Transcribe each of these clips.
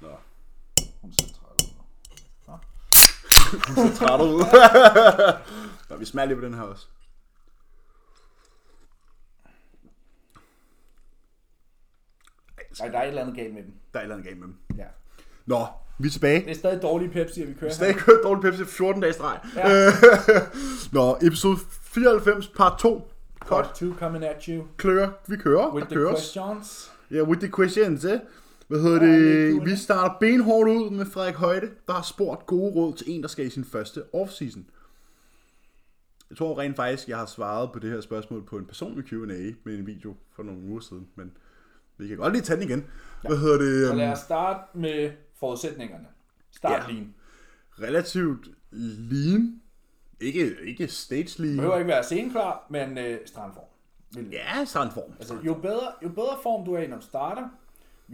Nå. Hun ser træt ud. Nå. Hun ser træt ud. Nå, vi smager lige på den her også. Nej, der er et eller andet galt med dem. Der er et eller andet galt med dem. Ja. Nå, vi er tilbage. Det er stadig dårlige Pepsi, vi kører Stadig kørt dårlig Pepsi 14 dage streg. Ja. Nå, episode 94, part 2. Part 2 coming at you Klør. Vi kører. with der the køres. questions. Ja, with the questions, eh? Hvad hedder Ja, det det? Vi starter benhårdt ud med Frederik Højde, der har spurgt gode råd til en, der skal i sin første offseason. Jeg tror rent faktisk, jeg har svaret på det her spørgsmål på en personlig Q&A med en video for nogle uger siden, men vi kan godt lige tage den igen. Hvad hedder det? Så lad os starte med forudsætninger. Start Ja. lean. relativt lean. Ikke, ikke stage Det lean. behøver ikke være sceneklar, men øh, strandform. Ja, sådan form. Altså, jo bedre, jo bedre form du er i, når du starter,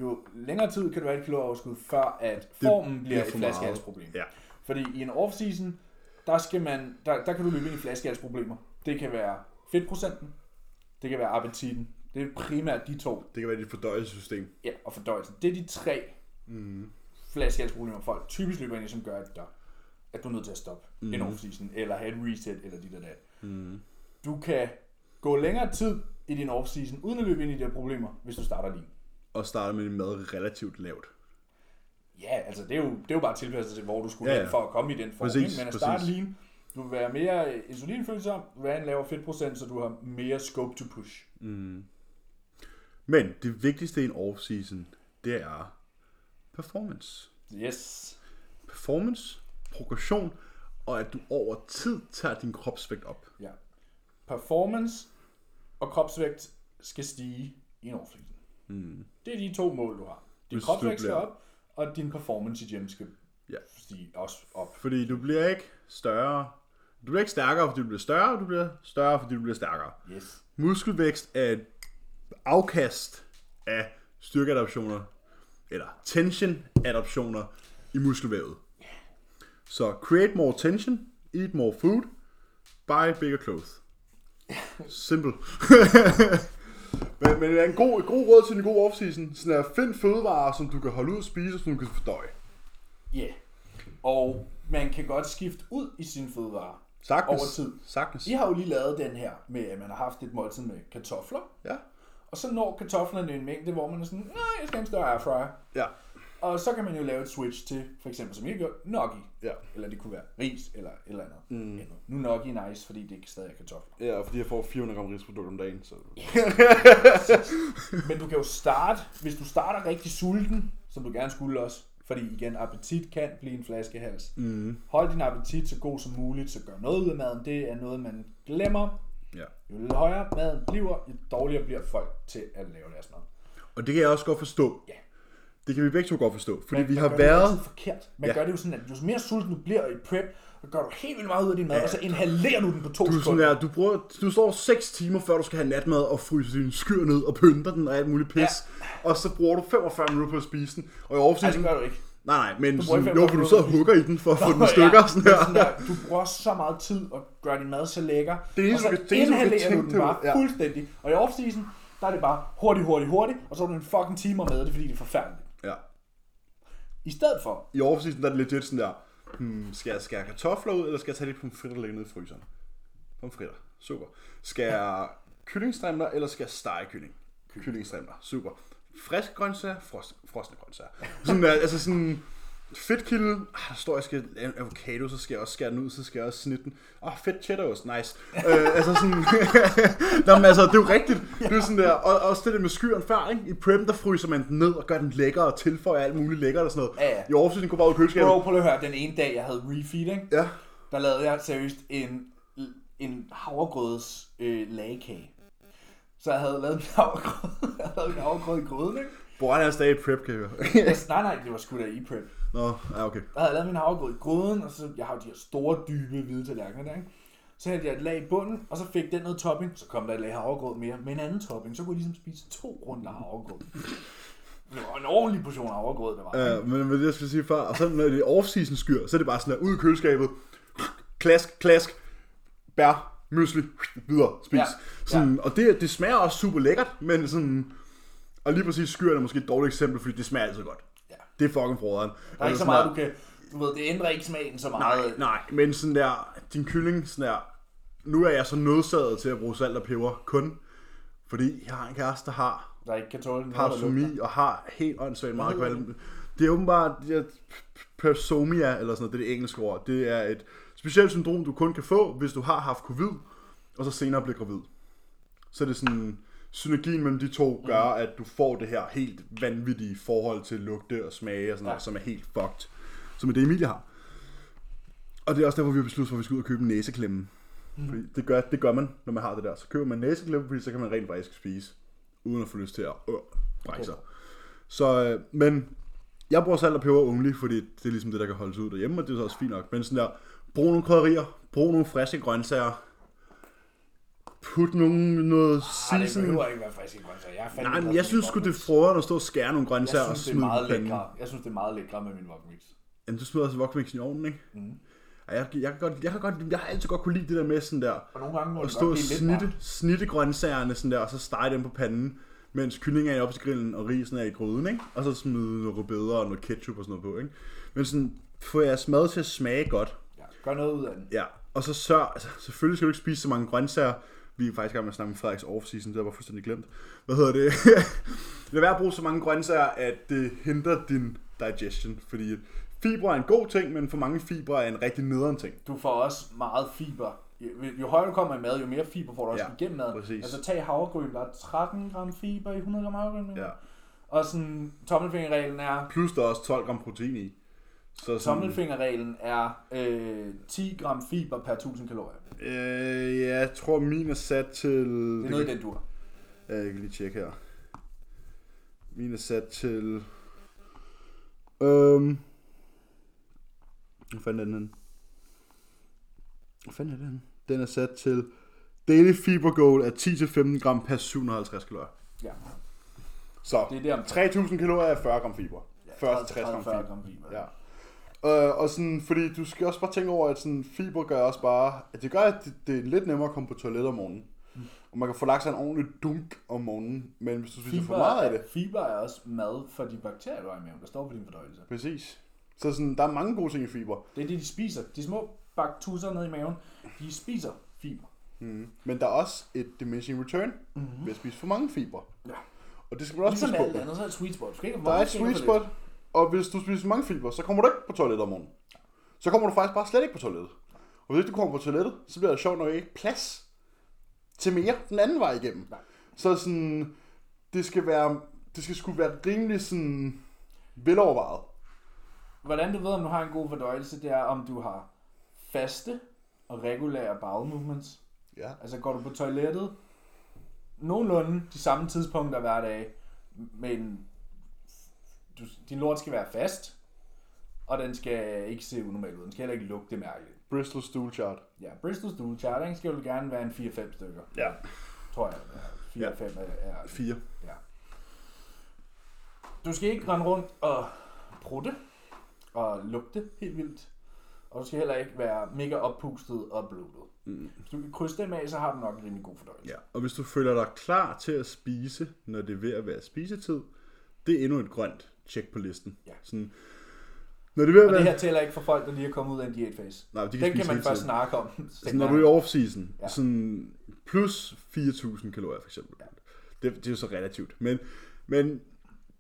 jo længere tid kan du have et kilooverskud, før at formen bliver et flaskehalsproblem. Ja. Fordi i en off-season, der, skal man, der, der kan du løbe ind i flaskehalsproblemer. Det kan være fedtprocenten, det kan være appetitten. Det er primært de to, Det kan være dit fordøjelsessystem. ja, og fordøjelsen. Det er de tre mm. flaskehalsproblemer, folk typisk løber ind i, som gør, at, der, at du er nødt til at stoppe mm. en off-season, eller have et reset, eller dit og dat. Mm. Du kan gå længere tid i din off-season, uden at løbe ind i de her problemer, hvis du starter lige. Og starte med din mad relativt lavt. Ja, altså det er jo, det er jo bare tilpasset til, hvor du skulle Ja, ja, for at komme i den form. Præcis? Men at starte præcis. lean, du vil være mere øh, insulinfølsom, du vil have en lavere fedtprocent, så du har mere scope to push. Men det vigtigste i en off-season, det er performance. Yes. Performance, progression, og at du over tid tager din kropsvægt op. Ja. Performance og kropsvægt skal stige i en off-season. Mm. Det er de to mål, du har. Din Hvis kropsvægt skal op, og din performance i gym skal Ja. stige også op. Fordi du bliver ikke større. Du bliver ikke stærkere, fordi du bliver større, du bliver større, fordi du bliver stærkere. Yes. Muskelvækst er et afkast af styrkeadaptioner, eller tension-adaptioner i muskelvævet. Så create more tension, eat more food, buy bigger clothes. Simple. men, men det er en god, en god råd til en god offseason. Sådan at find fødevarer, som du kan holde ud og spise, som du kan fordøje. Ja. Yeah. Og man kan godt skifte ud i sine fødevarer Sagtens. over tid. Sagtens. I har jo lige lavet den her med, at man har haft et måltid med kartofler, Ja. og så når kartoflerne en mængde, hvor man er sådan, nej, jeg skal have en større airfryer. Ja. Og så kan man jo lave et switch til, for eksempel som jeg gjorde, gnocchi. Ja. Eller det kunne være ris, eller et eller andet. Mm. Nu er gnocchi nice, fordi det ikke stadig er kartofler. Ja, fordi jeg får 400 gram risprodukter om dagen. Så... Men du kan jo starte, hvis du starter rigtig sulten, som du gerne skulle også, fordi igen, appetit kan blive en flaskehals. Mm. Hold din appetit så god som muligt, så gør noget ud af maden. Det er noget, man glemmer. Ja. Jo højere maden bliver, jo dårligere bliver folk til at lave deres mad. Og det kan jeg også godt forstå. Ja. Det kan vi begge to godt forstå. Fordi Men vi man har det været... altid forkert. Man Ja. ja. gør det jo sådan, at jo mere sulten du bliver i prep, så gør du helt vildt meget ud af din mad, ja. og så inhalerer du den på to Du, er sådan sekunder. der, du, bruger, du står 6 timer før du skal have natmad og fryser din skyr ned og pynter den og alt muligt pis. Ja. Og så bruger du 45 minutter på at spise den. Og i Nej, off-season... det gør du ikke. Nej, nej, men bruger sådan, jo, 45 for du sidder og at hugger i den for at få den Nå, stykker. ja, Sådan det er her. sådan der, du bruger så meget tid og gør din mad så lækker. Det eneste, og du så det du kan inhalerer du den bare ja. fuldstændig. Og i off-season, der er det bare hurtigt, hurtigt, hurtigt, og så er du en fucking timer med det, fordi det er forfærdeligt. I stedet for, I off-season der er det legit sådan der, hmm, skal jeg skære kartofler ud, eller skal jeg tage lidt pomfritter længere ned i fryseren? Pomfritter, super. Skal jeg kyllingstrimler, eller skal jeg stege kylling? Kyllingstrimler, super. Friske grøntsager, frost, frosne grøntsager. Sådan der, altså sådan, fedtkilde, ah, der står, jeg skal lave en avocado, så skal jeg også skære den ud, så skal jeg også snitte den. Åh, oh, fedt cheddarost, nice. øh, altså sådan, Nå, men altså, det er jo rigtigt. Det er sådan der, og også det der med skyren før, ikke? I preppen, der fryser man den ned og gør den lækker og tilføjer alt muligt lækkert og sådan noget. Ja, ja. I off-season går bare ud i køleskabet. bro, prøv at høre, den ene dag, jeg havde refeeding, Ja. der lavede jeg seriøst en, en havregrødes øh, lagekage. Så jeg havde lavet min havregrød, jeg havde lavet min havregrød i gryden, ikke? Er stadig i prep, kan jeg høre. Altså, nej, nej, det var sgu da i prep. Nå, ja, okay. Der havde jeg lavet min havregrød i gryden, og så, jeg har jo de her store, dybe, hvide tallerkener der, ikke? Så havde jeg et lag i bunden, og så fik den noget topping. Så kom der et lag havregrød mere med en anden topping. Så kunne jeg ligesom spise to runder havregrød. Det var en ordentlig portion havregrød, det var. Ja, men, men det jeg skulle sige før, og så når det er off-season skyr, så er det bare sådan der, ud i køleskabet, klask, klask, bær, mysli, videre, spis. Ja, Sådan, Og det, det smager også super lækkert, men sådan, og lige præcis skyr er måske et dårligt eksempel, fordi det smager altid godt. Ja. det er fucking froderen. Der er ikke så meget, du kan... Du ved, det ændrer ikke smagen så meget. Nej, nej, men sådan der, din kylling, sådan der, nu er jeg så nødsaget til at bruge salt og peber kun, fordi jeg har en kæreste, der har Der ikke kan tåle parsomi og har helt åndssvagt meget kvalm. Det er åbenbart, det er persomia, eller sådan noget, det er det engelske ord. Det er et specielt syndrom, du kun kan få, hvis du har haft covid, og så senere bliver gravid. Så det er sådan, synergien mellem de to gør, at du får det her helt vanvittige forhold til lugte og smage og sådan noget, Ja. som er helt fucked. Som er det, Emilie har. Og det er også derfor, vi har besluttet for, at vi skal ud og købe en næseklemme. Mm. Fordi det gør, det gør man, når man har det der. Så køber man en næseklemme, fordi så kan man rent faktisk spise, uden at få lyst til at øh, brække sig. Så, øh, men jeg bruger salt og peber only, fordi det er ligesom det, der kan holdes ud derhjemme, og det er så også fint nok. Men sådan der, brug nogle krydderier, brug nogle friske grøntsager, put nogle, noget det season. behøver ikke være friske grøntsager. Jeg Nej, men jeg synes sgu, det er wokmix. frøderen at stå og skære nogle jeg grøntsager og synes, det er smide meget. Jeg synes, det er meget lækre med min wokmix. Jamen, du smider også wokmixen i ovnen, ikke? Mm. Jeg, jeg, kan godt, jeg, kan godt, jeg har altid godt kunne lide det der med sådan der, Og nogle gange må at det stå og snitte, snitte grøntsagerne sådan der, og så stege dem på panden, mens kyllingen er oppe til grillen, og risen er i gryden, ikke? Og så smide noget rødbeder og noget ketchup og sådan noget på, ikke? Men sådan, få jeres mad til at smage godt, Ja, gør noget ud af den. Ja, og så sørg, altså selvfølgelig skal du ikke spise så mange grøntsager. Vi er faktisk gang med at snakke om Frederiks off-season, det bare fuldstændig glemt. Hvad hedder det? Lad være at bruge så mange grøntsager, at det hindrer din digestion, fordi fiber er en god ting, men for mange fibre er en rigtig nederen ting. Du får også meget fiber. Jo, jo højere du kommer i mad, jo mere fiber får du også Ja, igennem maden. præcis. Altså tag havregryn, der er 13 gram fiber i 100 gram havregryn. Ja. Og sådan, tommelfingerreglen er, Plus der er også 12 gram protein i. Så sådan, tommelfingerreglen er øh, 10 gram fiber per 1000 kalorier. øh, ja, jeg tror min er sat til... Det er noget i den dur. Ja, jeg kan lige tjekke her. Min er sat til... Øhm... Hvor fanden er den henne? Hvor fanden er den henne? Den er sat til... Daily fiber goal er 10-15 gram per 750 kalorier. Ja, Så det er der om 3000 kalorier er 40 gram fiber. 40-60 gram 40 fiber. gram fiber. Ja. Øh, og sådan, fordi du skal også bare tænke over, at sådan, fiber gør også bare, at det gør, at det, det er lidt nemmere at komme på toilet om morgenen. Mm. Og man kan få lagt sig en ordentlig dunk om morgenen, men hvis du spiser for meget af det, fiber er også mad for de bakterier, du har i maven, der står på din fordøjelse. præcis. Så sådan, der er mange gode ting i fiber. Det er det, de spiser. De små baktusser nede i maven, de spiser fiber. Mm. Men der er også et diminishing return Mm-hmm. ved at spise for mange fiber. Ja. Og det skal man også Ligesom passe alt på. andet, så er det sweet spot. Du skal ikke Der er et sweet spot, og hvis du spiser mange fiber, så kommer du ikke på toilettet om morgenen. Så kommer du faktisk bare slet ikke på toilettet. Og hvis ikke du kommer på toilettet, så bliver der sjovt nok ikke plads til mere den anden vej igennem. Nej. Så sådan, det skal være, det skal sgu være rimelig sådan velovervejet. Hvordan du ved, om du har en god fordøjelse, det er, om du har faste og regulære bowel movements. Ja. Altså går du på toilettet nogenlunde de samme tidspunkter hver dag, men du, din lort skal være fast, og den skal ikke se unormal ud. Den skal heller ikke lugte mærkeligt. Bristol stool chart. Ja, Bristol Stool Chart, skal jo gerne være en 4-5 stykker, Ja. tror jeg. 4-5 er, er Fire. Du skal ikke rende rundt og prutte og lugte helt vildt. Og du skal heller ikke være mega oppustet og blodet. Mm. Hvis du kan krydse dem af, så har du nok en rimelig god fordøjelse. Ja. Og hvis du føler dig klar til at spise, når det er ved at være spisetid, det er endnu et grønt tjek på listen. Ja. Sådan, når det ved Og det være... her tæller ikke for folk, der lige er kommet ud af en diætfase. Nej, de Den kan man først snakke om. Altså, når du er i off-season, ja. sådan plus 4.000 kalorier for eksempel. Ja. Det, det er jo så relativt. Men, men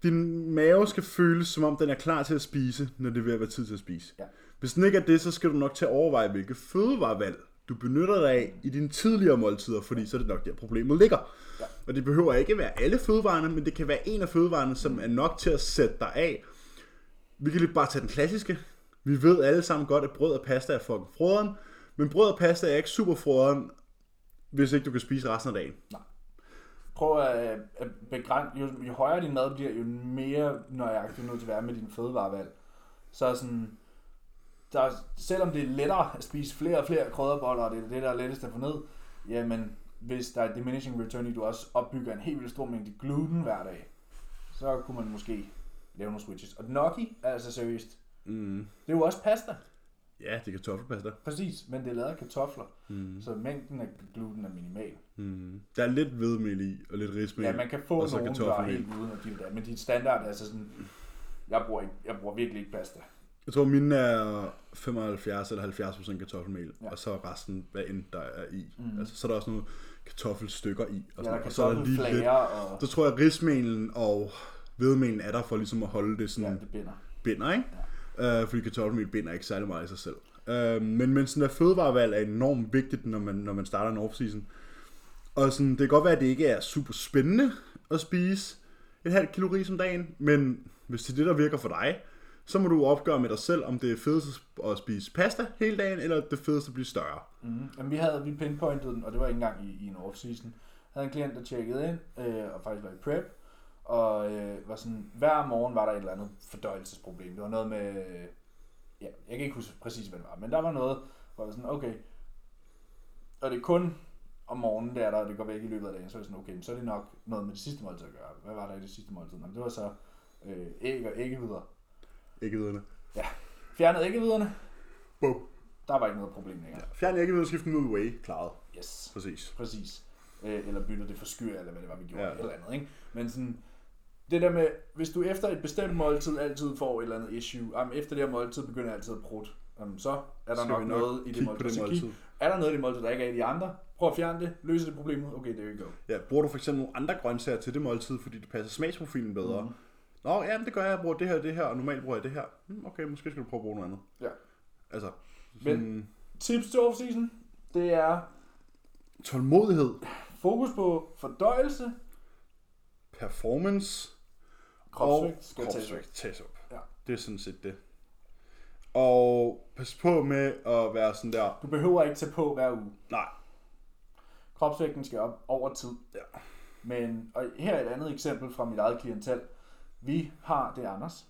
din mave skal føles, som om den er klar til at spise, når det er ved at være tid til at spise. Ja. Hvis den ikke er det, så skal du nok til at overveje, hvilke fødevarevalg du benytter dig af i dine tidligere måltider, fordi så er det nok der problemet ligger. Ja. Og det behøver ikke være alle fødevarene, men det kan være en af fødevarene, som er nok til at sætte dig af. Vi kan lige bare tage den klassiske. Vi ved alle sammen godt, at brød og pasta er fucking froderen, men brød og pasta er ikke super froderen, hvis ikke du kan spise resten af dagen. Prøv at, at begrænse, jo, jo højere din mad bliver, jo mere nøjagtig du er nødt til at være med dine fødevarevalg. Så sådan, der, er- selvom det er lettere at spise flere og flere krydderboller, og det er det, der er lettest at få ned, jamen, hvis der er diminishing return i, du også opbygger en helt vildt stor mængde gluten hver dag, så kunne man måske lave nogle switches. Og gnocchi er altså seriøst. Mm. Det er jo også pasta, Ja, det er kartoffelpasta. præcis, men det er lavet af kartofler, Mm. så mængden af gluten er minimal. Mm. Der er lidt hvedmel i, og lidt rismel. Ja, man kan få og nogen, der er helt uden og dit der, men dit standard er altså sådan Jeg bruger, ikke, jeg bruger virkelig ikke pasta. Jeg tror, mine er 75 eller 70 procent kartoffelmel, Ja. ja. og så resten, hvad end der er i. Mm. Altså, så er der også nogle kartoffelstykker i. Og, Ja, sådan, der og så er der lige lidt. og Så tror jeg, at rismelen og hvedemelen er der for ligesom at holde det ja, sådan det binder. binder, ikke? Ja. Øh, fordi kartoffelmel binder ikke særlig meget i sig selv. Øh, men, men sådan der fødevarevalg er enormt vigtigt, når man, når man starter en off-season. Og sådan, det kan godt være, at det ikke er super spændende at spise et halvt kilo ris om dagen, men hvis det er det, der virker for dig, så må du opgøre med dig selv, om det er fedest at spise pasta hele dagen, eller det er fedest at blive større. Mm. Jamen, vi havde vi pinpointet den, og det var ikke engang i, i en off-season. Jeg havde en klient, der tjekkede ind, øh, og faktisk var i prep, og øh, var sådan, hver morgen var der et eller andet fordøjelsesproblem. Det var noget med, øh, ja, jeg kan ikke huske præcis, hvad det var, men der var noget, hvor jeg var sådan, okay, og det er kun om morgenen, der er der, og det går væk i løbet af dagen, så er det sådan, okay, så er det nok noget med det sidste måltid at gøre. Hvad var der i det sidste måltid? Jamen, det var så øh, æg og æggevidder. Ikke viderne. Fjernede æggeviderne, Bum. der var ikke noget problem længere. Fjern ikke videre, skift den ud whey. Klaret. Yes. Præcis. Præcis. Øh, eller bytter det for skyr, eller hvad det var, vi gjorde, Ja. ja. eller andet, ikke? Men sådan, det der med, hvis du efter et bestemt måltid altid får et eller andet issue, jamen efter det her måltid begynder jeg altid at prutte, jamen så er der Skal nok, nok noget i det måltid. det Så måltid. er der noget i det måltid, der ikke er i de andre? Prøv at fjerne det, løse det problemet, okay, there you go. Ja, bruger du for eksempel nogle andre grøntsager til det måltid, fordi det passer smagsprofilen bedre? Mm. Nå, ja, det gør jeg. Jeg bruger det her det her, og normalt bruger jeg det her. Hmm, okay, måske skal du prøve at bruge noget andet. Ja. Altså, Men- sådan, Tips til off-season, det er tålmodighed, fokus på fordøjelse, performance kropsvægt og skal kropsvægt tages op. Ja. Det er sådan set det. Og pas på med at være sådan der, Du behøver ikke tage på hver uge. nej, Kropsvægten skal op over tid. Ja. Men, og her er et andet eksempel fra mit eget klientel. Vi har, det er Anders,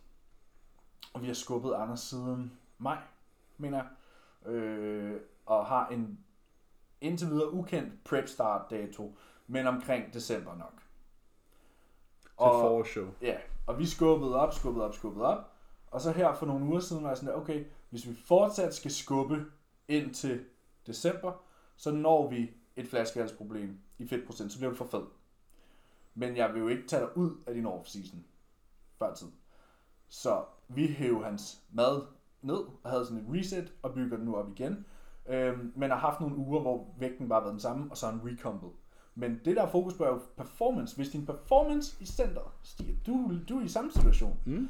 og vi har skubbet Anders siden maj, mener jeg, øh, og har en indtil videre ukendt prep start dato, men omkring december nok. til Og, forårsshow. ja, og vi skubbede op, skubbede op, skubbede op, og så her for nogle uger siden var jeg sådan der, okay, hvis vi fortsat skal skubbe ind til december, så når vi et flaskehalsproblem i fedtprocent, så bliver du for fed. Men jeg vil jo ikke tage dig ud af din off-season før tid. Så vi hævde hans mad ned og havde sådan et reset og bygger den nu op igen. Øhm, men har haft nogle uger, hvor vægten bare har været den samme, og så en recompet. Men det der er fokus på er jo performance. Hvis din performance i centret stiger, du, du er i samme situation. Mm?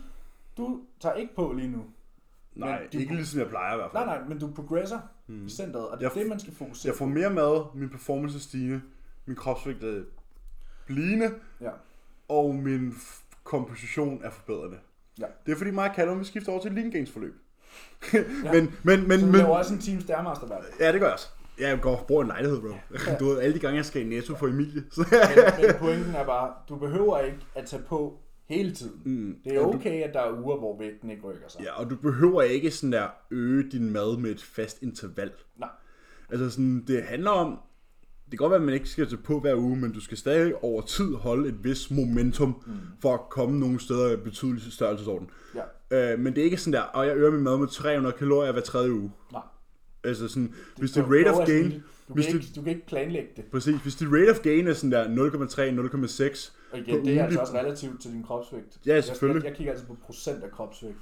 Du tager ikke på lige nu. Nej, Men du- ikke ligesom jeg plejer i hvert fald. Nej, nej, men du progresser mm. i centret, og det er Jeg- det, man skal fokusere Jeg får mere mad, min performance er stigende, min kropsvægt er blivende. Ja. og min komposition er forbedrende. Ja. Det er fordi mig og Callum, vi skifter over til et lean gains forløb. men, men, men, Så du men, også en Team Stærmaster hver ja, det gør jeg også. Jeg går bruger en lejlighed, bro. Du ved, alle de gange, jeg skal i Netto for Emilie. Så, Men, men pointen er bare, du behøver ikke at tage på hele tiden. mm, Det er og du, okay, at der er uger, hvor vægten ikke rykker sig. ja, og du behøver ikke sådan der øge din mad med et fast interval. Nej. Altså sådan, det handler om, det kan godt være, at man ikke skal tage på hver uge, men du skal stadig over tid holde et vis momentum, mm. for at komme nogle steder i betydelig størrelsesorden. Ja. Øh, men det er ikke sådan der, og jeg øger min mad med 300 kalorier hver tredje uge. Nej. Altså sådan, hvis Du det rate prøver of gain, Du hvis kan, det, ikke, du kan ikke planlægge det. præcis, hvis det rate of gain er sådan der 0,3, 0,6, Og igen, det er altså ugentlig- også relativt til din kropsvægt. Ja, selvfølgelig. Jeg, jeg kigger altid på procent af kropsvægt.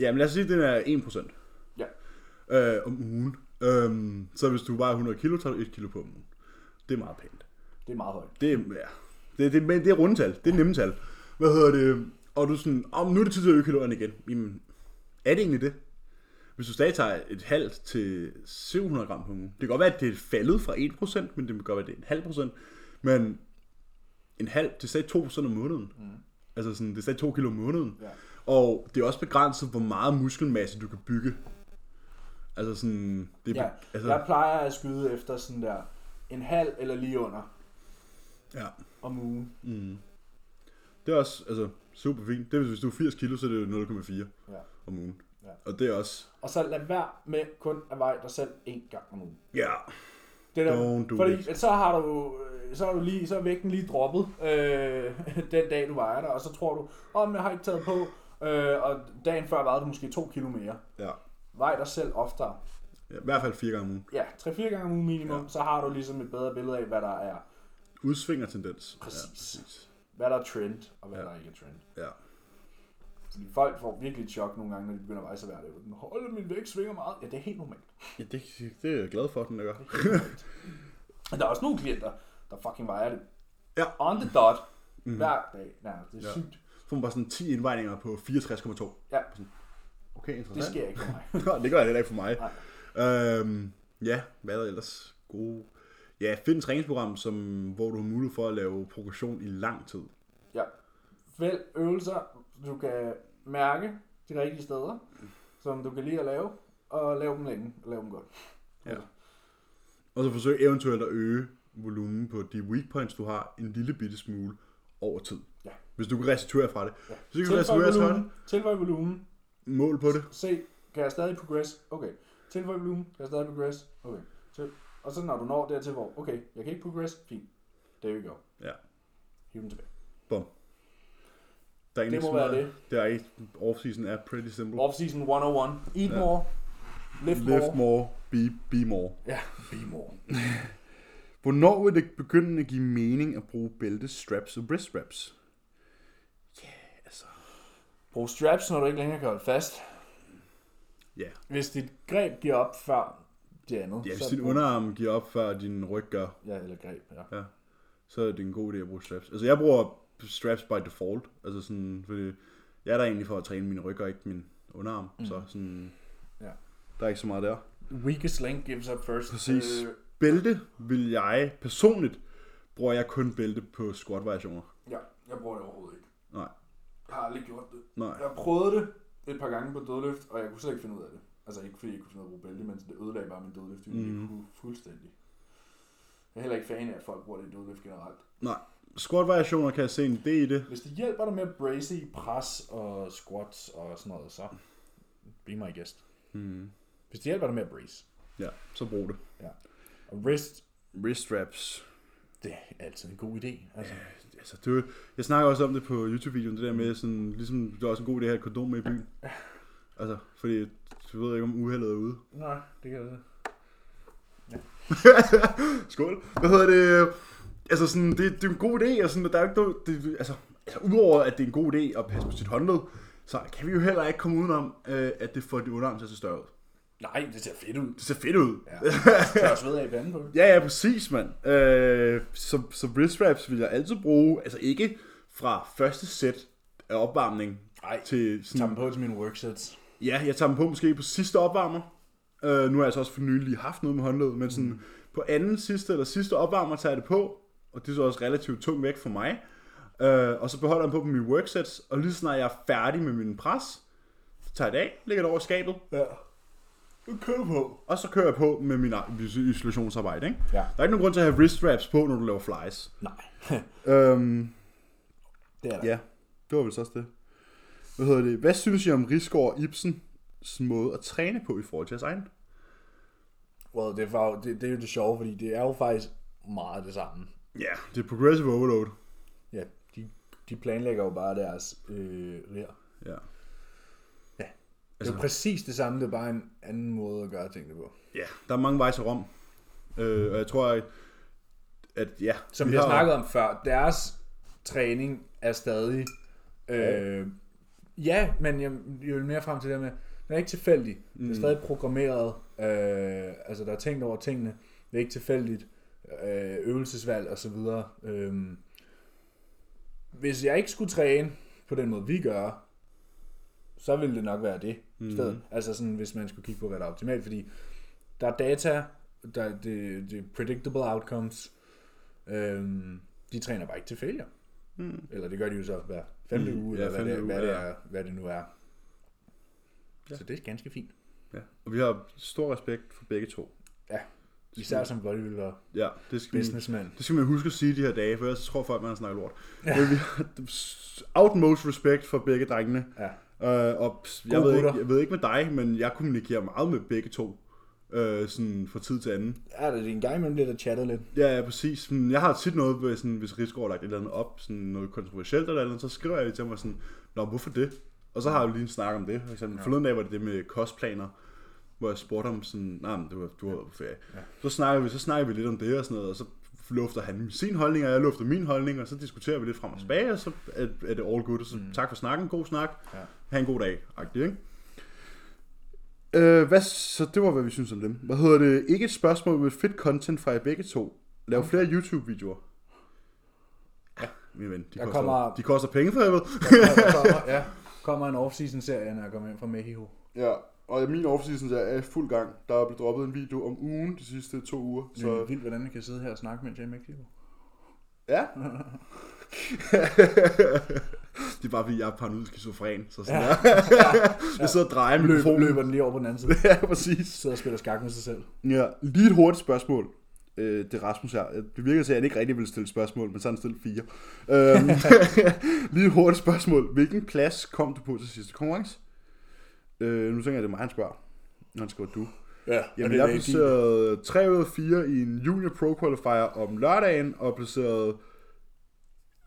jamen lad os sige, at den er 1%. Ja. Øh, om ugen. Øhm, så hvis du vejer 100 kilo, tager du 1 kilo på om ugen. Det er meget pænt. Det er meget højt. Det er, ja, det, det, men det er rundetal. Det er nemme tal. Hvad hedder det? Og du er sådan, om nu er det tid til at øge kalorierne igen. Jamen, er det egentlig det? Hvis du stadig tager et halvt til 700 gram på ugen. Det kan godt være, at det er faldet fra 1%, men det kan godt være, at det er en halv procent. Men en halv, det er stadig 2% om måneden. Mm. Altså sådan, det er stadig 2 kilo om måneden. Ja. Og det er også begrænset, hvor meget muskelmasse du kan bygge. Altså sådan, det er, Ja, altså, jeg plejer at skyde efter sådan der en halv eller lige under ja. om ugen. Mm. Det er også altså, super fint. Det er, hvis du er 80 kilo, så er det jo 0,4 Ja. om ugen. Ja. Og det er også... Og så lad være med kun at veje dig selv en gang om ugen. Ja, Det der, Don't do fordi it. så har du så er du lige så er vægten lige droppet øh, den dag du vejer dig, og så tror du, om oh, jeg har ikke taget på, øh, og dagen før vejede du måske to kilo mere. ja. Vej dig selv oftere. Ja. I hvert fald fire gange om ugen. Ja, 3-4 gange om ugen minimum, Ja. så har du ligesom et bedre billede af, hvad der er, Udsvinger tendens. Præcis. Ja, præcis. hvad der er trend, og hvad Ja. der ikke er trend. Ja. Fordi folk får virkelig et chok nogle gange, når de begynder at sig hver dag. Den holder min vægt svinger meget. Ja, det er helt normalt. Ja, det, det er jeg glad for, den der gør. Og der er også nogle klienter, der fucking vejer det. Ja. On the dot. Mm. Hver dag. Ja, det er Ja. sygt. Så får man bare sådan 10 indvejninger på 64,2. Ja, Okay, det interessant. sker ikke for mig. Det gør jeg heller ikke for mig. Nej. Øhm, ja, hvad er der ellers gode? Ja, find et træningsprogram, som, hvor du har mulighed for at lave progression i lang tid. Ja. Vælg øvelser, du kan mærke de rigtige steder, som du kan lide at lave, og lave dem længe, og lave dem godt. Ja. Og så forsøg eventuelt at øge volumen på de weak points, du har, en lille bitte smule over tid. Ja. Hvis du kan restituere fra det. Ja. Så kan du restituere sådan volumen, tilføj volumen, mål på det. se, kan jeg stadig progress? Okay. Tilføj volumen, kan stadig progress? Okay. Til. Og så når du når dertil, hvor, okay, jeg kan ikke progress, fint. There you go. Ja. Hiv den tilbage. Bum. Der er Det må være Det er ikke. Off-season er pretty simple. Off-season 101. Eat Ja. more. Lift, Lift more. more, be, be more. Ja, be more. Hvornår vil det begynde at give mening at bruge bælte, straps og wrist straps? Ja, altså... Brug straps, når du ikke længere kan holde fast. Ja, Hvis dit greb giver op før det andet. ja hvis din underarm giver op, før din ryg gør, Ja, eller greb, ja. så er det en god idé at bruge straps. Altså jeg bruger straps by default, altså sådan, fordi jeg er der egentlig for at træne min ryg og ikke min underarm, mm. så sådan, Ja. der er ikke så meget der. Weakest link gives up first. Præcis. Øh, Bælte vil jeg, personligt, bruger jeg kun bælte på squat variationer. ja, jeg bruger det overhovedet ikke. Nej, Jeg har aldrig gjort det. nej. Jeg prøvede det et par gange på dødløft, og jeg kunne slet ikke finde ud af det. Altså ikke fordi jeg kunne finde ud af at bruge bælte, men det ødelagde bare min dødløft mm. Mhm. fuldstændig. Jeg er heller ikke fan af, at folk bruger det i dødløft generelt. Nej. Squat variationer kan jeg se en idé i det. Hvis det hjælper dig med at brace i pres og squats og sådan noget, så be my guest. Mm. Hvis det hjælper dig med at brace. Ja, så brug det. Og wrist, Wrist straps. Det er altid en god idé. Altså, Altså, det, jeg snakker også om det på YouTube-videoen, det der med sådan, ligesom, det er også en god idé at have et kondom med i byen. Altså, fordi, du ved ikke, om uheldet er ude. nej, det kan jeg Skål. Hvad hedder det? Altså, sådan, det, det er en god idé, og sådan, der er ikke noget, det, altså, altså, udover at det er en god idé at passe på sit håndled, så kan vi jo heller ikke komme udenom, øh, at det får dit underarm til at se større ud. Nej, det ser fedt ud. Det ser fedt ud. Ja. Tør også ved af i panden på det. Ja, ja, præcis, mand. Øh, så, så wrist straps vil jeg altid bruge, altså ikke fra første sæt af opvarmning Nej, til sådan, tager dem på til mine worksets. Ja, jeg tager dem på måske på sidste opvarmer. Øh, nu har jeg altså også for nylig haft noget med håndled, men sådan mm. på anden sidste eller sidste opvarmer tager jeg det på, og det er så også relativt tungt væk for mig. Øh, og så beholder jeg dem på på mine worksets, og lige så snart jeg er færdig med min pres, så tager jeg det af, lægger det over skabet, Ja. Kører på. og så kører jeg på med min isolationsarbejde. Ikke? Ja. Der er ikke nogen grund til at have wrist straps på, når du laver flies. Nej, Øhm, det er der. ja, det var vel så også det. Hvad hedder det? Hvad synes I om Rigsgaard og Ibsens måde at træne på i forhold til jeres egen? Well, det, var, det, det er jo det sjove, fordi det er jo faktisk meget det samme. Ja, det er progressive overload. Ja, de, de planlægger jo bare deres øh. Ja. Ja. Det Altså- er jo præcis det samme, det er bare en anden måde at gøre tingene på. Ja, der er mange veje til Rom. Øh, og jeg tror, at, at ja. Som vi har snakket om før, deres træning er stadig... Øh, ja, men jeg, jeg vil mere frem til det med, den er ikke tilfældig. Mm. Det er stadig programmeret. Øh, altså, der er tænkt over tingene. Det er ikke tilfældigt. Øh, øvelsesvalg og så videre. Øh, hvis jeg ikke skulle træne på den måde, vi gør, så ville det nok være det mm. stedet. Altså sådan, hvis man skulle kigge på, hvad der er optimalt. Fordi der er data, der er det, det er predictable outcomes. Øhm, de træner bare ikke til failure. Mm. Eller det gør de jo så hver femte Mm, uge, ja, eller hvad, femte det, uge, hvad, det ja. er, hvad det nu er. Ja. Så det er ganske fint. Ja. Og vi har stor respekt for begge to. Især som bodybuilder Ja, det skal, man, businessman. det skal man huske at sige de her dage, for ellers tror folk, man har snakket lort. Ja. Men vi har utmost respekt for begge drengene. Ja. Øh, og jeg ved, ikke, jeg ved ikke med dig, men jeg kommunikerer meget med begge to. Øh, sådan fra tid til anden. Ja, det er en gang imellem bliver der chattet lidt. Ja, ja, præcis. Jeg har tit noget, ved, sådan, hvis Rigsgaard har lagt et eller andet op, sådan noget kontroversielt eller andet, så skriver jeg til mig sådan, Nå, hvorfor det? Og så har jeg jo lige en snak om det. For eksempel, ja. Forleden dag var det det med kostplaner, hvor jeg spurgte ham sådan, nej, men du, var- du var på ferie. Ja. Så snakker vi, så snakker vi lidt om det og sådan noget, og så lufter han sin holdning, og jeg lufter min holdning, og så diskuterer vi lidt frem og tilbage, og så er, er det all good. Og så tak for snakken, god snak, Ja. ha' en god dag, agtigt, ikke? Øh, hvad, så det var, hvad vi synes om dem. Hvad hedder det? Ikke et spørgsmål med fedt content fra jer begge to. Lav flere YouTube-videoer. Ja, min ven. De, koster, kommer- de koster penge for helvede. Der kommer, ja, kommer en off-season serie, når jeg kommer hjem fra Mexico. Ja, og min off-season der er i fuld gang. Der er blevet droppet en video om ugen de sidste to uger. Så... Så Det er vildt, hvordan jeg kan sidde her og snakke, mens jeg er i Mexico. ja. det er bare fordi, jeg er paranoid skizofren. Så sådan Ja. ja. Jeg sidder og drejer Løb, mikrofonen. løber den lige over på den anden side. ja, præcis. Sidder og spiller skak med sig selv. Ja, lige et hurtigt spørgsmål. Øh, det er Rasmus her. Det virker til, at han ikke rigtig vil stille spørgsmål, men så har han stillet fire. Øhm, lige et hurtigt spørgsmål. Hvilken plads kom du på til sidste konkurrence? Øh, nu tænker jeg, det er mig, han spørger. Når han skriver du. Ja, Jamen, jeg placerede 3 ud af 4 i en Junior Pro Qualifier om lørdagen, og placeret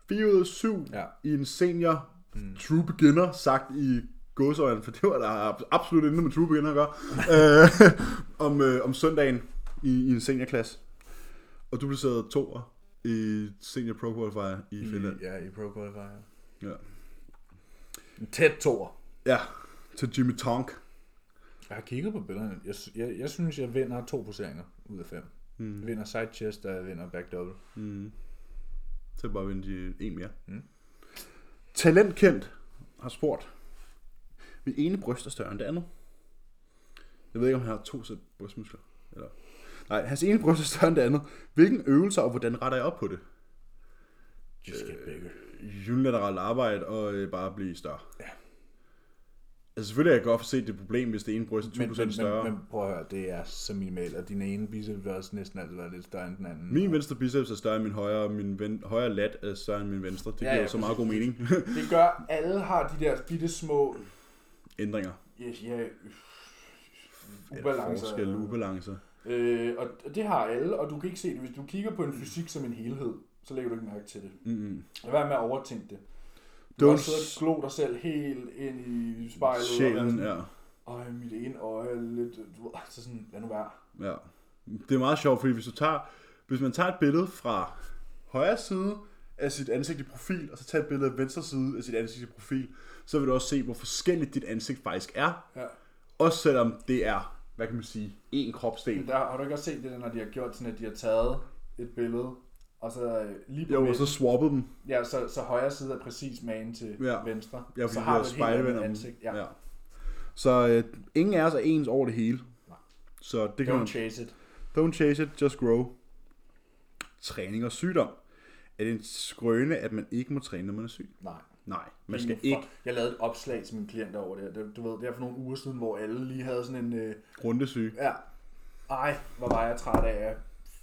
4 ud af 7 Ja. i en Senior mm. True Beginner, sagt i godsøjne, for det var der absolut intet med True Beginner at gøre, øh, om, øh, om søndagen i, i en seniorklasse. Og du placerede 2 i Senior Pro Qualifier i Finland. Ja, i Pro Qualifier. Ja. En tæt toer. ja, til Jimmy Tonk. Jeg har kigget på billederne. Jeg, jeg, jeg synes, jeg vinder to poseringer ud af fem. Mm. Jeg vinder side chest, og jeg vinder back double. Så bare vinde de en mere. Mm. Talentkendt har spurgt. Mit ene bryst er større end det andet. Jeg ved ikke, om han har to sæt brystmuskler. Eller... Nej, hans ene bryst er større end det andet. Hvilken øvelser, og hvordan retter jeg op på det? Just get bigger. Unilateralt arbejde og øh, bare blive større. Ja. Altså selvfølgelig kan jeg godt se det problem, hvis det ene bryst er 20% Men, men, større. men, men, prøv at høre, det er så minimalt, og din ene biceps vil også næsten altid være lidt større end den anden. Min venstre biceps er større end min højre, og min ven, højre lat er større end min venstre. Det Ja, giver ja, jo så meget god mening. Det gør, alle har de der bitte små Ændringer. ja, ja, Eller ubalancer. Forskel, ubalancer. Øh, og det har alle, og du kan ikke se det. Hvis du kigger på en fysik som en helhed, så lægger du ikke mærke til det. Mm-hmm. Lad være med at overtænke det. Du sidde og glo dig selv helt ind i spejlet. og Sjælen, sådan, ja. Øj, mit ene øje er lidt... Du ved, altså sådan, lad nu være. ja. Det er meget sjovt, fordi hvis du tager, hvis man tager et billede fra højre side af sit ansigt i profil, og så tager et billede af venstre side af sit ansigt i profil, så vil du også se, hvor forskelligt dit ansigt faktisk er. Ja. Også selvom det er, hvad kan man sige, én kropsdel. Men der, har du ikke også set det, når de har gjort sådan, at de har taget et billede, og så øh, lige på Jo, og midten, så swappet dem. ja, så, så højre side er præcis magen til Ja. venstre. Ja, så har du et helt ansigt. Ja. ja. Så øh, ingen af os er ens over det hele. Nej. Så det kan man, Don't chase it. Don't chase it, just grow. Træning og sygdom. Er det en skrøne, at man ikke må træne, når man er syg? Nej. Nej, man skal ikke Jeg lavede et opslag til mine klienter over det. Du ved, det er for nogle uger siden, hvor alle lige havde sådan en... Øh, rundesyg. ja, ej, hvor var jeg træt af, at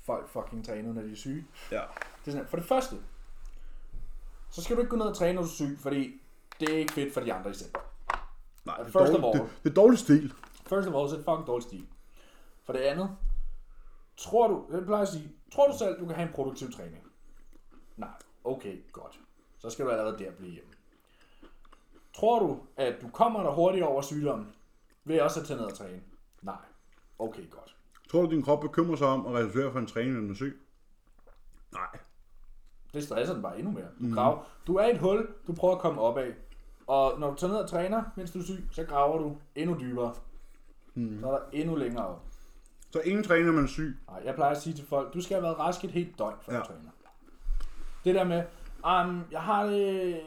folk fucking trænede, når de er syge. Ja. Det er sådan, for det første, så skal du ikke gå ned og træne, når du er syg, fordi det er ikke fedt for de andre i selv. Nej, det er, First of dårlig, all. det, det er dårlig stil. First of all, så er det fucking dårlig stil. For det andet, tror du, jeg plejer at sige, tror du selv, du kan have en produktiv træning? Nej, okay, godt. Så skal du allerede der blive hjemme. Tror du, at du kommer der hurtigt over sygdommen, ved også at tage ned og træne? Nej, okay, godt. Tror du, din krop bekymrer sig om at reducere for en træning, når den er syg? Nej. Det stresser den bare endnu mere. Du, graver, du er i et hul, du prøver at komme op af. Og når du tager ned og træner, mens du er syg, så graver du endnu dybere. Mm. Så er der endnu længere op. Så ingen træner, man er syg. Nej, jeg plejer at sige til folk, du skal have været rask et helt døgn, før ja. du træner. Det der med, um, jeg har det,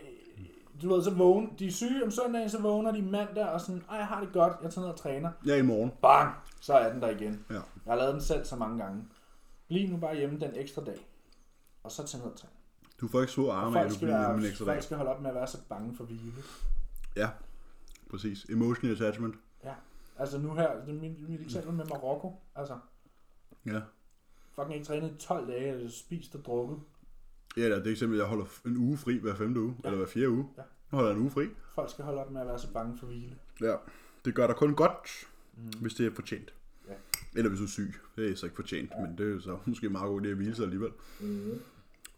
du ved, så vågen, de er syge om søndagen, så vågner de mandag, og sådan, ej, jeg har det godt, jeg tager ned og træner. Er i morgen. Bang, så er den der igen. Ja. Jeg har lavet den selv så mange gange. Bliv nu bare hjemme den ekstra dag, og så tag ned og træne. Du får ikke Og arme af, at du bliver hjemme en ekstra dag. folk skal holde op med at være så bange for hvile. Ja, præcis. Emotional attachment. Ja, altså nu her, det er mit, mit eksempel med Marokko, altså Ja. fucking ikke trænet i 12 dage, eller spist og drukket. Ja, eller det eksempel, jeg holder en uge fri hver femte uge, ja. eller hver fjerde uge. Ja. Nu holder jeg en uge fri. Folk skal holde op med at være så bange for hvile. Ja. Det gør dig kun godt, mm. hvis det er fortjent. Ja. Eller hvis du er syg. Det er så ikke fortjent, ja. men det er så måske meget godt det at hvile sig alligevel. Mm.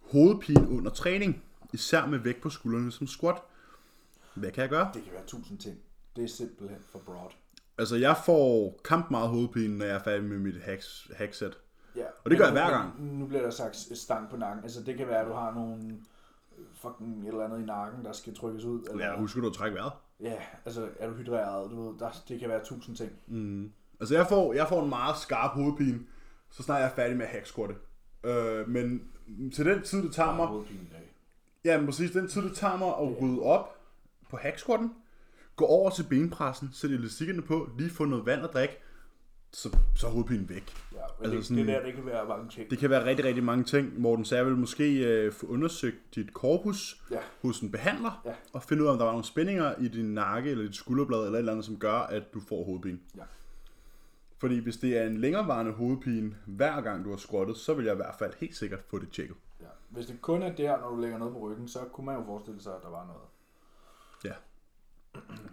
Hovedpine under træning, især med vægt på skuldrene som squat. Hvad kan jeg gøre? Det kan være tusind ting. Det er simpelthen for broad. Altså, jeg får kamp meget hovedpine, når jeg er færdig med mit hacks, hackset. Og det gør jeg hver gang. Nu bliver der sagt stang på nakken. Altså det kan være, at du har nogle fucking et eller andet i nakken, der skal trykkes ud. Eller, Ja, husker du at trække vejret? ja, altså er du hydreret, du ved, der, det kan være tusind ting. Mm. Altså jeg får, jeg får en meget skarp hovedpine, så snart jeg er færdig med at hacksquatte. Øh, men til den tid, det tager mig, Hovedpine i dag. ja, men præcis, den tid, det tager mig at rydde op på hacksquatten, gå over til benpressen, sætte elastikkerne på, lige få noget vand at drikke, så, så er hovedpinen væk. Ja, men Altså det, sådan- det der, det kan være mange ting. Det kan være rigtig, rigtig mange ting. Morten, jeg vil måske øh, få undersøgt dit korpus Ja. hos en behandler, Ja. og finde ud af, om der var nogle spændinger i din nakke eller dit skulderblad, eller et eller andet, som gør, at du får hovedpine. Ja. Fordi hvis det er en længerevarende hovedpine, hver gang du har squattet, så vil jeg i hvert fald helt sikkert få det tjekket. Ja. Hvis det kun er der, når du lægger noget på ryggen, så kunne man jo forestille sig, at der var noget. Ja.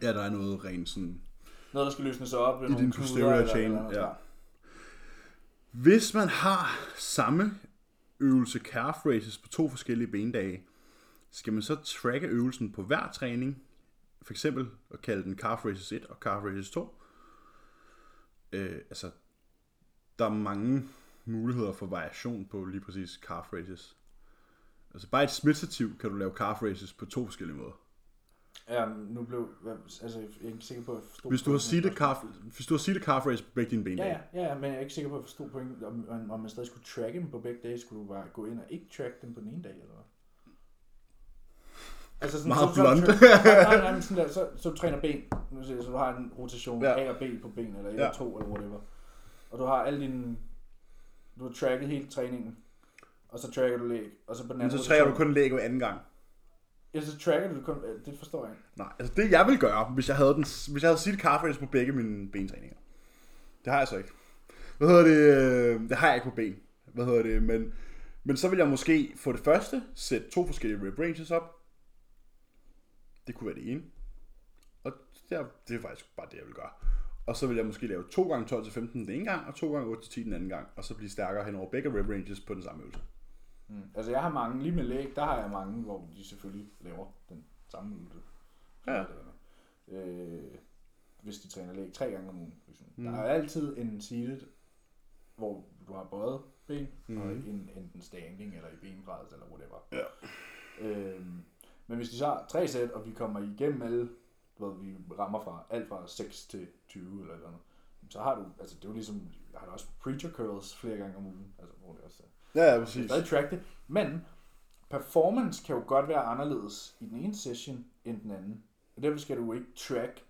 Ja, der er noget rent sådan... Noget, der skal løsnes op. I din posterior chain, ja. Hvis man har samme øvelse calf raises på to forskellige bendage, skal man så tracke øvelsen på hver træning, for eksempel at kalde den calf raises 1 og calf raises 2. Øh, altså, der er mange muligheder for variation på lige præcis calf raises. Altså bare et smitstativ kan du lave calf raises på to forskellige måder. Ja, nu blev... Altså, jeg er ikke sikker på, at jeg forstod... Hvis du har seated calf, hvis du har seated calf raise på begge dine Ja, bendage, ja, ja, ja, men jeg er ikke sikker på, at jeg forstod pointen, om, om, man stadig skulle tracke dem på begge dage. Skulle du bare gå ind og ikke track dem på den ene dag, eller hvad? Altså sådan, Meget så, blunt. Så, nej, nej, nej, men sådan der, så, så du træner ben, nu siger så du har en rotation Ja. A og B på ben, eller 1 Ja. og 2, eller whatever. Og du har alle dine... Du har tracket hele træningen, og så tracker du læg, og så på den men anden så træner du rotation- kun læg hver anden gang. Ja, så tracker du kun... Øh, det forstår jeg ikke. Nej, altså det jeg vil gøre, hvis jeg havde, den, hvis jeg havde sit carface på begge mine bentræninger. Det har jeg så ikke. Hvad hedder det? Øh, det har jeg ikke på ben. Hvad hedder det? Men, men så vil jeg måske for det første sætte to forskellige rib ranges op. Det kunne være det ene. Og det er, det er faktisk bare det, jeg vil gøre. Og så vil jeg måske lave 2 gange 12 til 15 den ene gang, og 2 gange 8 til 10 den anden gang. Og så blive stærkere hen over begge rep ranges på den samme øvelse. Mm. Altså jeg har mange, lige med læg, der har jeg mange, hvor de selvfølgelig laver den samme øvelse. Ja. Øh, hvis de træner læg tre gange om ugen. Mm. Der er altid en seated, hvor du har både ben, mm. og en, enten standing eller i benpres eller whatever. Ja. Øhm, men hvis de så har tre sæt, og vi kommer igennem alle, ved, vi rammer fra alt fra 6 til 20 eller et eller andet, så har du, altså det er jo ligesom, jeg har også preacher curls flere gange om ugen, altså hvor det også er Ja, ja, du præcis. kan stadig track det, men performance kan jo godt være anderledes i den ene session end den anden. Og derfor skal du ikke track.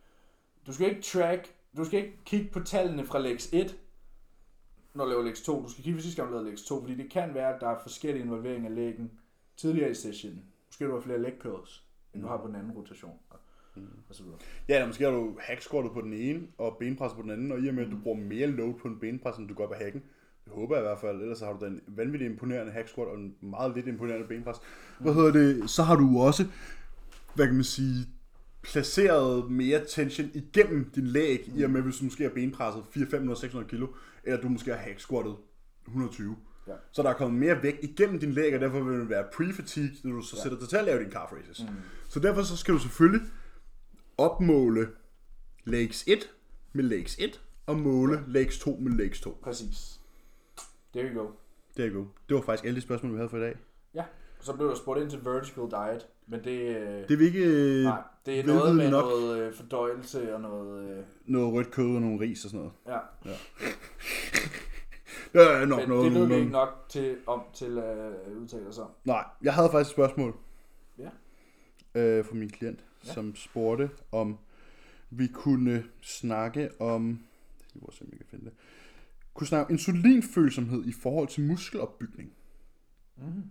Du skal ikke track, du skal ikke kigge på tallene fra lex 1, når du laver lex 2. Du skal kigge på sidste gang, du lavede lex 2, fordi det kan være, at der er forskellige involveringer af lægen tidligere i session. Måske du har flere leg curls, end du har på den anden rotation. Og, og så videre. Ja, eller måske har du hacksquattet på den ene, og benpresset på den anden, og i og med, at du bruger mere load på en benpres, end du gør på hacken, det håber jeg i hvert fald, ellers så har du da en vanvittig imponerende hack squat og en meget lidt imponerende benpres. Hvad hedder det? Så har du også, hvad kan man sige, placeret mere tension igennem din læg, i og med, hvis du måske har benpresset 400, 500, 600 kilo, eller du måske har hack squattet 120. Ja. Så der er kommet mere vægt igennem din læg, og derfor vil du være pre-fatigued, når du så sætter dig til at lave dine calf raises. Mm. Så derfor så skal du selvfølgelig opmåle legs 1 med legs 1, og måle legs 2 med legs 2. Præcis. There you go. Det er godt. Det var faktisk alle de spørgsmål, vi havde for i dag. Ja, så blev der spurgt ind til vertical diet, men det, øh, Det er vi ikke øh, nej, det er noget med nok. noget øh, fordøjelse og noget... Øh, noget rødt kød og nogle ris og sådan noget. ja, Det er nok men noget. det nogen- ikke nok til, om til at øh, udtale om. Nej, jeg havde faktisk et spørgsmål. Ja. Øh, fra min klient, Ja. ja. som spurgte, om vi kunne snakke om... Jeg må se, om jeg kan finde det. Kunne snakke om insulinfølsomhed i forhold til muskelopbygning. Mm-hmm.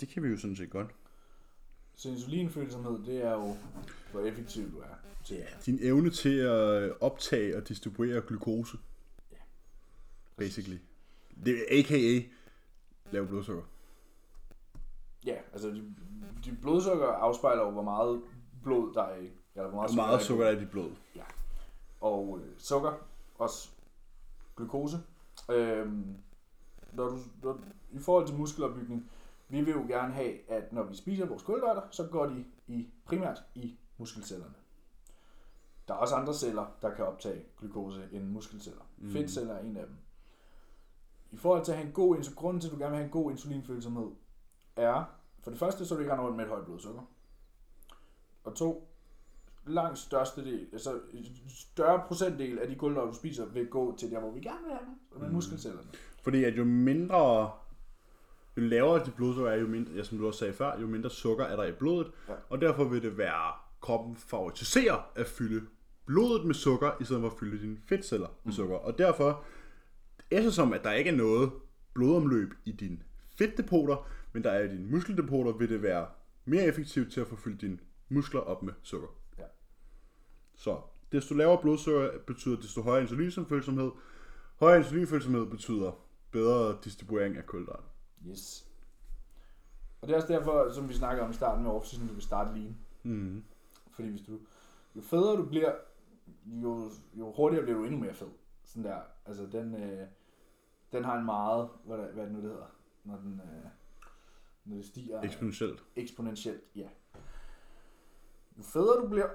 Det kan vi jo sådan set godt. Så insulinfølsomhed, det er jo, hvor effektiv du er. Til, Ja, din evne til at optage og distribuere glukose. Ja. Basically. Det er a.k.a. lave blodsukker. ja, altså de, de blodsukker afspejler jo, hvor meget blod der er i. Eller hvor meget, Hvor meget sukker der er i dit blod. Og øh, sukker, også glukose. Øhm, når du, når, I forhold til muskelopbygning, vi vil jo gerne have, at når vi spiser vores kulhydrater, så går de i, primært i muskelcellerne. Der er også andre celler, der kan optage glukose end muskelceller. Mm. Fedtceller er en af dem. i forhold til at have en god insulin, grunden til, at du gerne vil have en god insulinfølsomhed, er, for det første, så du ikke render rundt med et højt blodsukker. Og to, langt største del, altså større procentdel af de kulhydrater, du spiser, vil gå til der, hvor vi gerne vil have dem, og med muskelcellerne. Fordi at jo mindre, jo lavere dit blodsukker er, jo mindre, ja, som du også sagde før, jo mindre sukker er der i blodet. Ja. Og derfor vil det være, kroppen favoritiserer at fylde blodet med sukker, i stedet for at fylde dine fedtceller med sukker. Og derfor, eftersom at der ikke er noget blodomløb i dine fedtdepoter, men der er i dine muskeldepoter, vil det være mere effektivt til at få fyldt dine muskler op med sukker. Så desto lavere blodsukker betyder desto højere insulinfølsomhed. Højere insulinfølsomhed betyder bedre distribuering af kulhydrater. Yes. Og det er også derfor, som vi snakker om i starten med off du vil starte lean. Mm. Fordi hvis du, jo federe du bliver, jo, jo hurtigere bliver du endnu mere fed. Sådan der. Altså den, øh, den har en meget, hvad, der, hvad er det nu det hedder, når den, øh, når det stiger Eksponentielt. eksponentielt. Ja. Jo federe du bliver,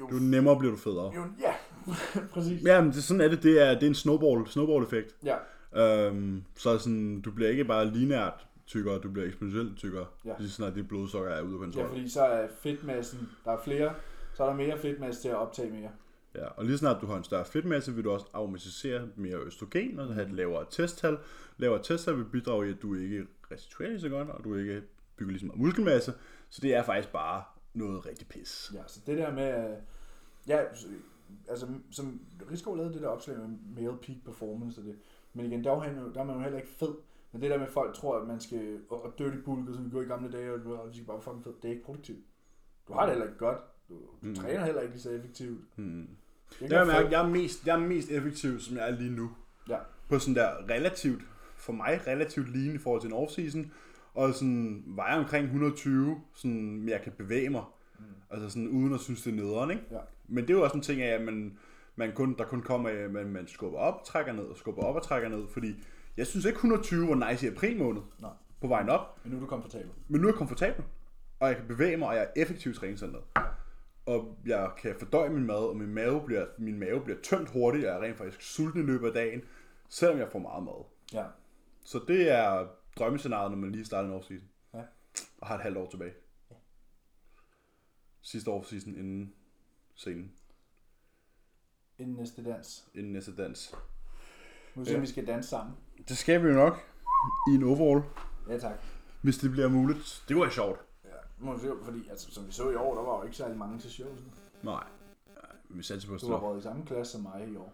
jo, Jo nemmere bliver du federe. jo ja, præcis. Ja, men det, sådan er det. Det er, det er en snowball, snowball-effekt. Ja, Øhm, så sådan, du bliver ikke bare lineært tykkere, du bliver eksponentielt tykkere, Ja. ja. lige så snart dit blodsukker er ude af ja, kontrol. fordi så er fedtmassen, der er flere, så er der mere fedtmasse til at optage mere. Ja, og lige snart du har en større fedtmasse, vil du også automatisere mere østrogen og have et lavere testtal. Lavere testtal vil bidrage i, at du ikke restituerer lige så godt, og du ikke bygger lige så meget muskelmasse. Så det er faktisk bare noget rigtig pis. Ja, så det der med, øh, ja, så- altså som Rigsgaard lavede det der opslag med male peak performance og det, men igen, der er, han, jo- der er man jo heller ikke fed, men det der med, at folk tror, at man skal, og, og dirty bulk, og så vi går i gamle dage, og, og vi skal bare fucking fed, det er ikke produktivt. Du har det heller ikke godt, du, du mm. træner heller ikke lige så effektivt. Ikke Jeg, mærke, jeg, er mest, jeg er mest effektiv, som jeg er lige nu. Ja. På sådan der relativt, for mig relativt lean i forhold til en off-season. Og sådan vejer omkring 120, sådan, jeg kan bevæge mig. Mm. Altså sådan uden at synes, det er nederen, ikke? Ja. Men det er jo også en ting af, at man, man kun, der kun kommer at man, man skubber op, trækker ned, og skubber op og trækker ned. Fordi jeg synes ikke 120 var nice i april måned Nej. på vejen op. Men nu er du komfortabel. Men nu er jeg komfortabel, og jeg kan bevæge mig, og jeg er effektiv i træningscenteret. Og jeg kan fordøje min mad, og min mave bliver, min mave bliver tømt hurtigt, og jeg er rent faktisk sulten i løbet af dagen, selvom jeg får meget mad. Ja. Så det er drømmescenariet, når man lige starter en offseason. Ja. Og har et halvt år tilbage. Sidste offseason inden scenen, Inden næste dans. inden næste dans. Nu ser Ja. vi skal danse sammen. Det skal vi jo nok i en overall, Ja, tak. hvis det bliver muligt. Det var sjovt. Ja, må vi se, fordi altså, som vi så i år, der var jo ikke særlig mange til shows. Nej. Vi satser på at Du har været i samme klasse som mig i år.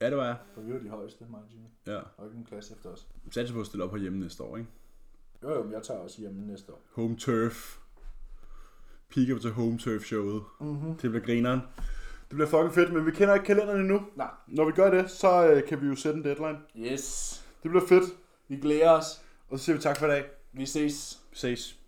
Ja, det var jeg. For vi var de højeste, mig og Jimmy. Ja. Og ikke en klasse efter os. Vi satser på at stille op herhjemme næste år, ikke? Jo, jo, men jeg tager også hjemme næste år. Home Turf. Piker til Home Turf showet. Mm-hmm. Det bliver grineren. Det bliver fucking fedt, men vi kender ikke kalenderen endnu. Nej. Når vi gør det, så øh, kan vi jo sætte en deadline. Yes. Det bliver fedt. Vi glæder os. Og så siger vi tak for i dag. Vi ses. Vi ses.